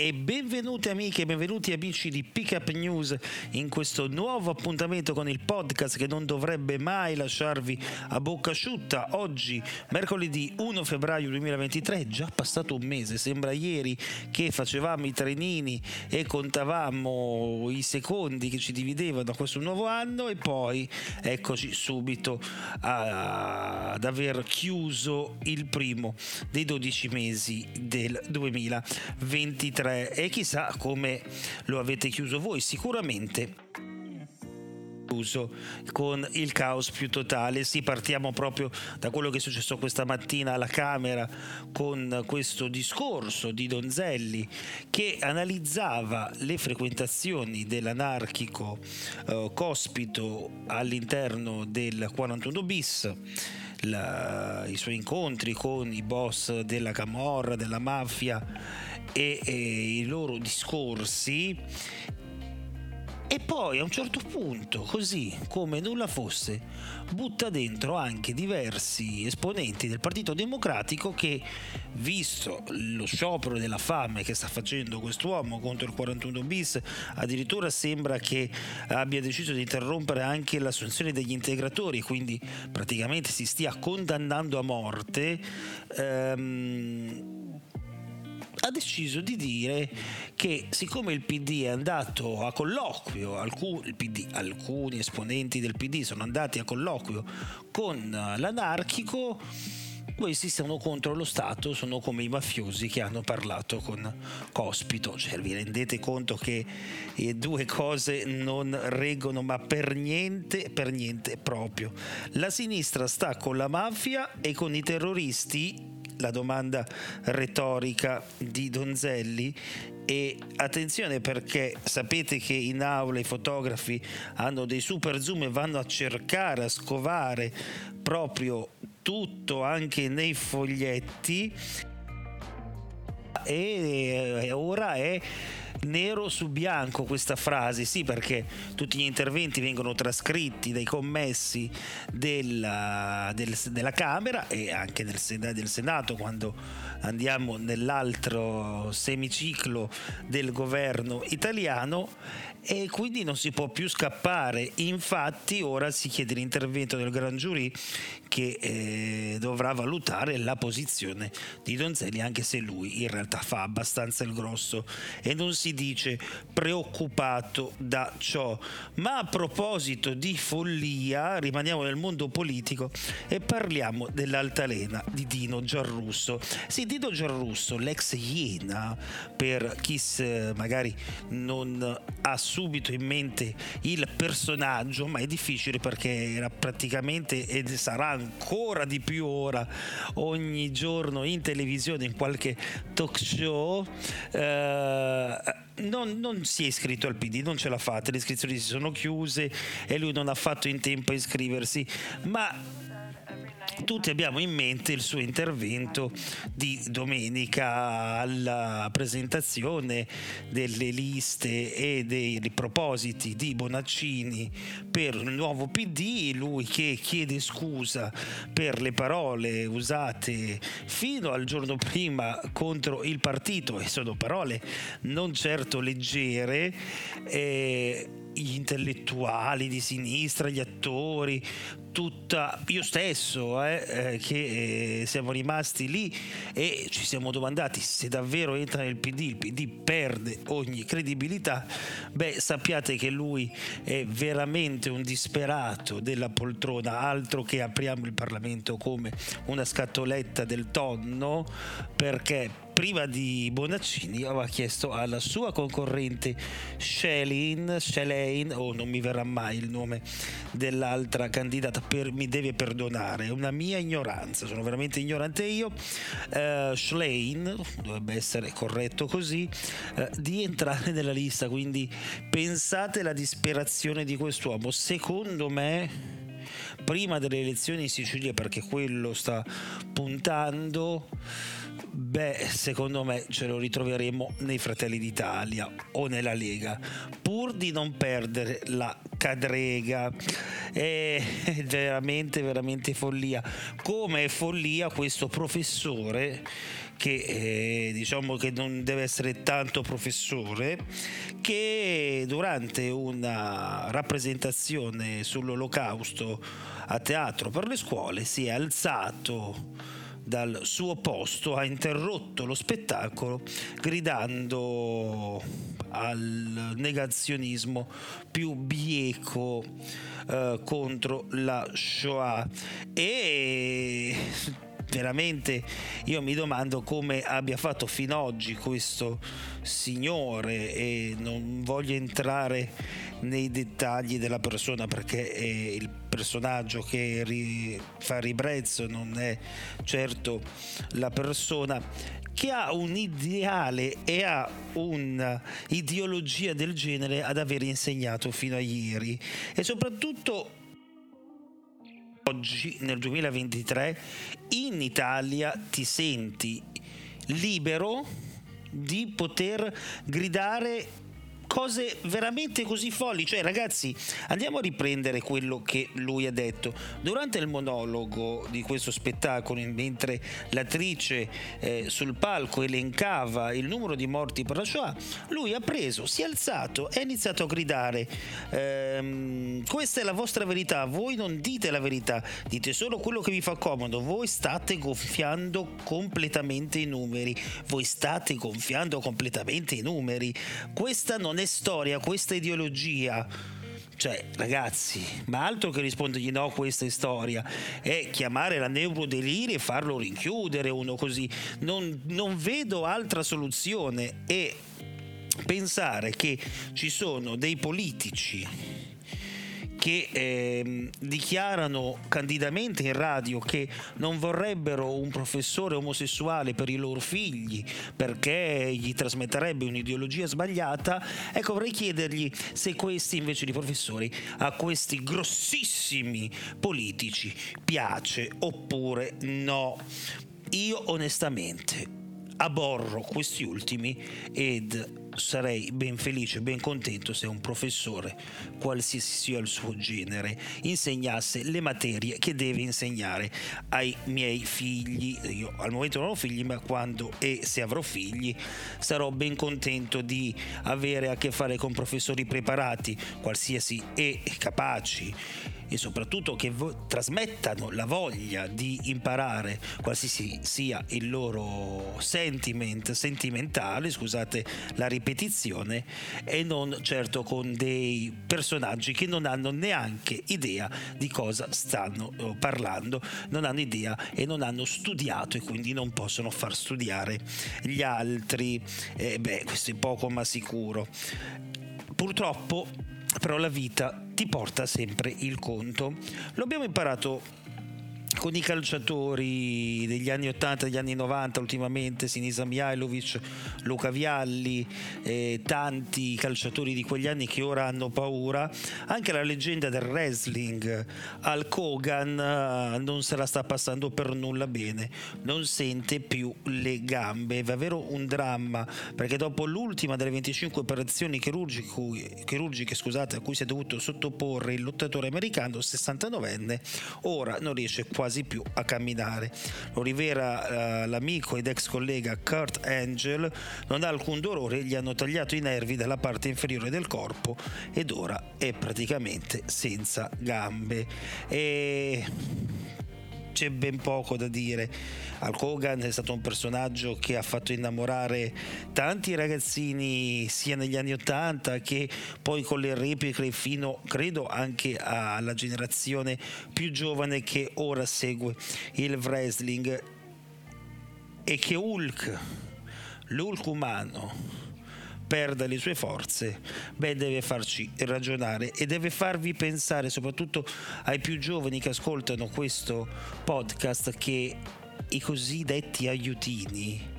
E benvenuti amiche benvenuti amici di Pickup News in questo nuovo appuntamento con il podcast che non dovrebbe mai lasciarvi a bocca asciutta. Oggi, mercoledì 1 febbraio 2023, è già passato un mese, sembra ieri che facevamo i trenini e contavamo i secondi che ci dividevano a questo nuovo anno e poi eccoci subito a- ad aver chiuso il primo dei 12 mesi del 2023 e chissà come lo avete chiuso voi sicuramente con il caos più totale. Sì, partiamo proprio da quello che è successo questa mattina alla Camera con questo discorso di Donzelli che analizzava le frequentazioni dell'anarchico eh, Cospito all'interno del 41 bis. la- i suoi incontri con i boss della Camorra, della mafia e, e i loro discorsi e poi a un certo punto, così come nulla fosse, butta dentro anche diversi esponenti del Partito Democratico che, visto lo sciopero della fame che sta facendo quest'uomo contro il 41 bis, addirittura sembra che abbia deciso di interrompere anche l'assunzione degli integratori, quindi praticamente si stia condannando a morte. ehm, ha deciso di dire che siccome il PD è andato a colloquio, alcuni, PD, alcuni esponenti del PD sono andati a colloquio con eh, l'anarchico, questi sono contro lo Stato, sono come i mafiosi che hanno parlato con Cospito. Cioè, vi rendete conto che eh, due cose non reggono, ma per niente, per niente proprio. La sinistra sta con la mafia e con i terroristi la domanda retorica di Donzelli. E attenzione perché sapete che in aula i fotografi hanno dei super zoom e vanno a cercare, a scovare proprio tutto anche nei foglietti. E eh, ora è nero su bianco questa frase, sì perché tutti gli interventi vengono trascritti dai commessi della, del- della Camera e anche del, del Senato quando andiamo nell'altro semiciclo del governo italiano e quindi non si può più scappare. Infatti ora si chiede l'intervento del Gran Giurì che eh, dovrà valutare la posizione di Donzelli anche se lui in realtà fa abbastanza il grosso e non si dice preoccupato da ciò. Ma a proposito di follia, rimaniamo nel mondo politico e parliamo dell'altalena di Dino Giarrusso. Sì, Dino Giarrusso, l'ex Iena, per chi magari non ha subito in mente il personaggio, ma è difficile perché era praticamente ed sarà ancora di più ora ogni giorno in televisione, in qualche talk show. eh, non, non si è iscritto al PD, non ce l'ha fatta, le iscrizioni si sono chiuse e lui non ha fatto in tempo a iscriversi, ma tutti abbiamo in mente il suo intervento di domenica alla presentazione delle liste e dei propositi di Bonaccini per il nuovo PD, lui che chiede scusa per le parole usate fino al giorno prima contro il partito e sono parole non certo leggere. eh, gli intellettuali di sinistra, gli attori, tutta io stesso eh, eh, che eh, siamo rimasti lì e ci siamo domandati se davvero entra nel PD, il PD perde ogni credibilità, beh sappiate che lui è veramente un disperato della poltrona, altro che apriamo il Parlamento come una scatoletta del tonno perché prima di Bonaccini aveva chiesto alla sua concorrente Shelin, Shelaine, o oh, non mi verrà mai il nome dell'altra candidata, per, mi deve perdonare, è una mia ignoranza, sono veramente ignorante io, uh, Schlein, dovrebbe essere corretto così, uh, di entrare nella lista, quindi pensate alla disperazione di quest'uomo, secondo me prima delle elezioni in Sicilia perché quello sta puntando Beh, secondo me ce lo ritroveremo nei Fratelli d'Italia o nella Lega, pur di non perdere la cadrega. È veramente, veramente follia. Come è follia questo professore che eh, diciamo che non deve essere tanto professore, che durante una rappresentazione sull'olocausto a teatro per le scuole si è alzato dal suo posto ha interrotto lo spettacolo gridando al negazionismo più bieco eh, contro la Shoah. E veramente io mi domando come abbia fatto fino ad oggi questo signore e non voglio entrare nei dettagli della persona perché è il personaggio che ri, fa ribrezzo non è certo la persona che ha un ideale e ha un'ideologia del genere ad aver insegnato fino a ieri. E soprattutto oggi nel 2023 in Italia ti senti libero di poter gridare cose veramente così folli. Cioè, ragazzi, andiamo a riprendere quello che lui ha detto. Durante il monologo di questo spettacolo, mentre l'attrice eh, sul palco elencava il numero di morti per la Shoah, lui ha preso, si è alzato e ha iniziato a gridare: ehm, Questa è la vostra verità, voi non dite la verità, dite solo quello che vi fa comodo, voi state gonfiando completamente i numeri, voi state gonfiando completamente i numeri. Questa non è storia, questa ideologia. Cioè, ragazzi, ma altro che rispondergli no, questa è storia, è chiamare la neurodelirio e farlo rinchiudere uno così. Non, non vedo altra soluzione e pensare che ci sono dei politici che eh, dichiarano candidamente in radio che non vorrebbero un professore omosessuale per i loro figli perché gli trasmetterebbe un'ideologia sbagliata, ecco vorrei chiedergli se questi invece di professori a questi grossissimi politici piace oppure no. Io onestamente aborro questi ultimi ed sarei ben felice, ben contento se un professore, qualsiasi sia il suo genere, insegnasse le materie che deve insegnare ai miei figli. Io al momento non ho figli, ma quando e se avrò figli sarò ben contento di avere a che fare con professori preparati, qualsiasi e capaci e soprattutto che vo- trasmettano la voglia di imparare qualsiasi sia il loro sentiment sentimentale, scusate la ripetizione, e non certo con dei personaggi che non hanno neanche idea di cosa stanno eh, parlando, non hanno idea e non hanno studiato e quindi non possono far studiare gli altri. Eh, beh, questo è poco ma sicuro. Purtroppo però la vita ti porta sempre il conto. Lo abbiamo imparato con i calciatori degli anni 80 degli anni 90 ultimamente Sinisa Mihailovic, Luca Vialli eh, tanti calciatori di quegli anni che ora hanno paura. Anche la leggenda del wrestling Al Kogan eh, non se la sta passando per nulla bene non sente più le gambe. È davvero un dramma perché dopo l'ultima delle 25 operazioni chirurgiche, scusate, a cui si è dovuto sottoporre il lottatore americano 69enne ora non riesce quasi quasi più a camminare. Lo rivela eh, l'amico ed ex collega Kurt Angel, non ha alcun dolore, gli hanno tagliato i nervi dalla parte inferiore del corpo ed ora è praticamente senza gambe. E c'è ben poco da dire. Hulk Hogan è stato un personaggio che ha fatto innamorare tanti ragazzini sia negli anni 80 che poi con le repliche fino credo anche alla generazione più giovane che ora segue il wrestling e che Hulk, l'Hulk umano perda le sue forze, beh deve farci ragionare e deve farvi pensare soprattutto ai più giovani che ascoltano questo podcast che i cosiddetti aiutini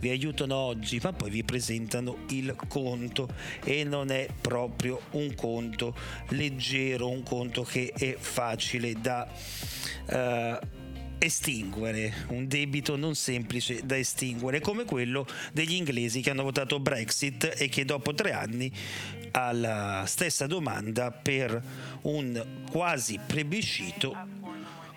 vi aiutano oggi ma poi vi presentano il conto. E non è proprio un conto leggero, un conto che è facile da... Uh, estinguere, un debito non semplice da estinguere, come quello degli inglesi che hanno votato Brexit e che dopo tre anni alla stessa domanda per un quasi plebiscito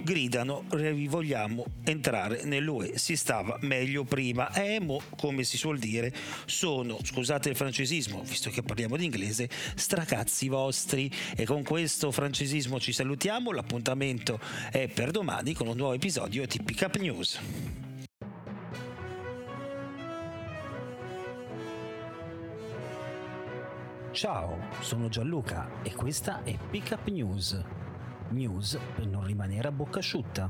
gridano vogliamo entrare nell'UE si stava meglio prima. E mo come si suol dire sono scusate il francesismo visto che parliamo di inglese stracazzi vostri. E con questo francesismo ci salutiamo. L'appuntamento è per domani con un nuovo episodio di Pick News. Ciao, sono Gianluca e questa è Pick Up News news per non rimanere a bocca asciutta.